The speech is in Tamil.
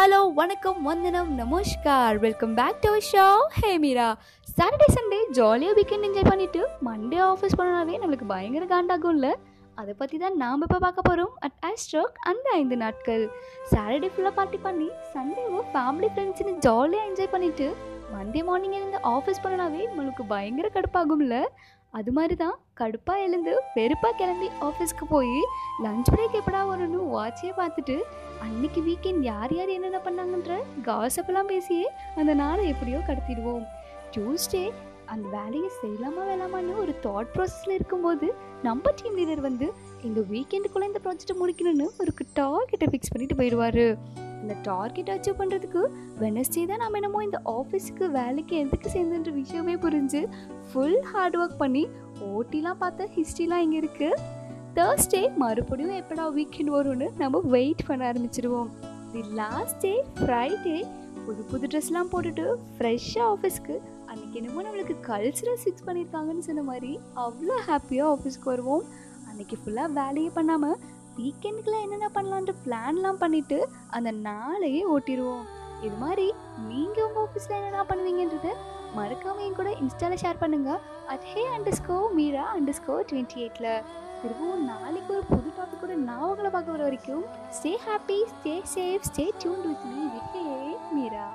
ஹலோ வணக்கம் வந்தனம் நமஸ்கார். Welcome back to show hey Meera Saturday Sunday ஜாலியாக வீக்கெண்ட் என்ஜாய் பண்ணிட்டு மண்டே ஆஃபீஸ் பண்ணனாவே நம்மளுக்கு பயங்கர காண்டாகும்ல. அதை பற்றி தான் நாம் இப்போ பார்க்க போகிறோம் அட் ஆஸ்ட்ரோக் அந்த ஐந்து நாட்கள். சாட்டர்டே ஃபுல்லாக பார்ட்டி பண்ணி சண்டேவோ ஃபேமிலி ஃப்ரெண்ட்ஸ்னு ஜாலியாக என்ஜாய் பண்ணிவிட்டு மண்டே மார்னிங் எழுந்து ஆஃபீஸ் பண்ணனாவே நம்மளுக்கு பயங்கர கடுப்பாகும்ல. அது மாதிரி தான் கடுப்பாக எழுந்து வெறுப்பாக கிளம்பி ஆஃபீஸ்க்கு போய் லஞ்ச் பிரேக் எப்படா வரும்னு வாட்சே பார்த்துட்டு அன்னைக்கு வீக்கெண்ட் யார் யார் என்னென்ன பண்ணாங்கன்ற காசப்பெல்லாம் பேசியே அந்த நாளை எப்படியோ கடத்திடுவோம். டியூஸ்டே அந்த வேலையை செய்யலாமா வேலாமான்னு ஒரு தாட் ப்ராசஸில் இருக்கும்போது நம்ம டீம் லீடர் வந்து இந்த வீக்கெண்டுக்குள்ளே இந்த ப்ராஜெக்டை முடிக்கணும்னு ஒரு டார்கெட்டை ஃபிக்ஸ் பண்ணிட்டு போயிடுவார். அந்த டார்கெட் அச்சீவ் பண்ணுறதுக்கு வெனஸ்டே தான் நம்ம என்னமோ இந்த ஆஃபீஸுக்கு வேலைக்கு எதுக்கு சேர்ந்துன்ற விஷயமே புரிஞ்சு ஃபுல் ஹார்ட் ஒர்க் பண்ணி ஓட்டிலாம் பார்த்த ஹிஸ்ட்ரிலாம் இங்கே இருக்குது தேர்ஸ்டே மறுபடியும் எப்படா வீக்கெண்ட் வரும்னு நம்ம வெயிட் பண்ண ஆரம்பிச்சிடுவோம் தி லாஸ்ட் டே ஃப்ரைடே புது புது ட்ரெஸ்லாம் போட்டுட்டு ஃப்ரெஷ்ஷாக ஆஃபீஸ்க்கு அன்றைக்கி என்னமோ நம்மளுக்கு கல்ச்சரல் ஃபிக்ஸ் பண்ணியிருக்காங்கன்னு சொன்ன மாதிரி அவ்வளோ ஹாப்பியாக ஆஃபீஸ்க்கு வருவோம். அன்றைக்கி ஃபுல்லாக வேலையே பண்ணாமல் வீக்கெண்டுக்குலாம் என்னென்ன பண்ணலான்ற பிளான்லாம் பண்ணிவிட்டு அந்த நாளையே ஓட்டிடுவோம் இது மாதிரி நீங்கள் உங்கள் ஆஃபீஸில் என்னென்ன பண்ணுவீங்கன்றது மறக்காம என் கூட இன்ஸ்டாவில் ஷேர் பண்ணுங்கள் at hey underscore Meera underscore twenty எயிட்டில் திரும்பவும் நாளைக்கு ஒரு புது டாபிக் கூட நான் உங்களை பார்க்க வர வரைக்கும் stay happy stay safe stay tuned with me hey Meera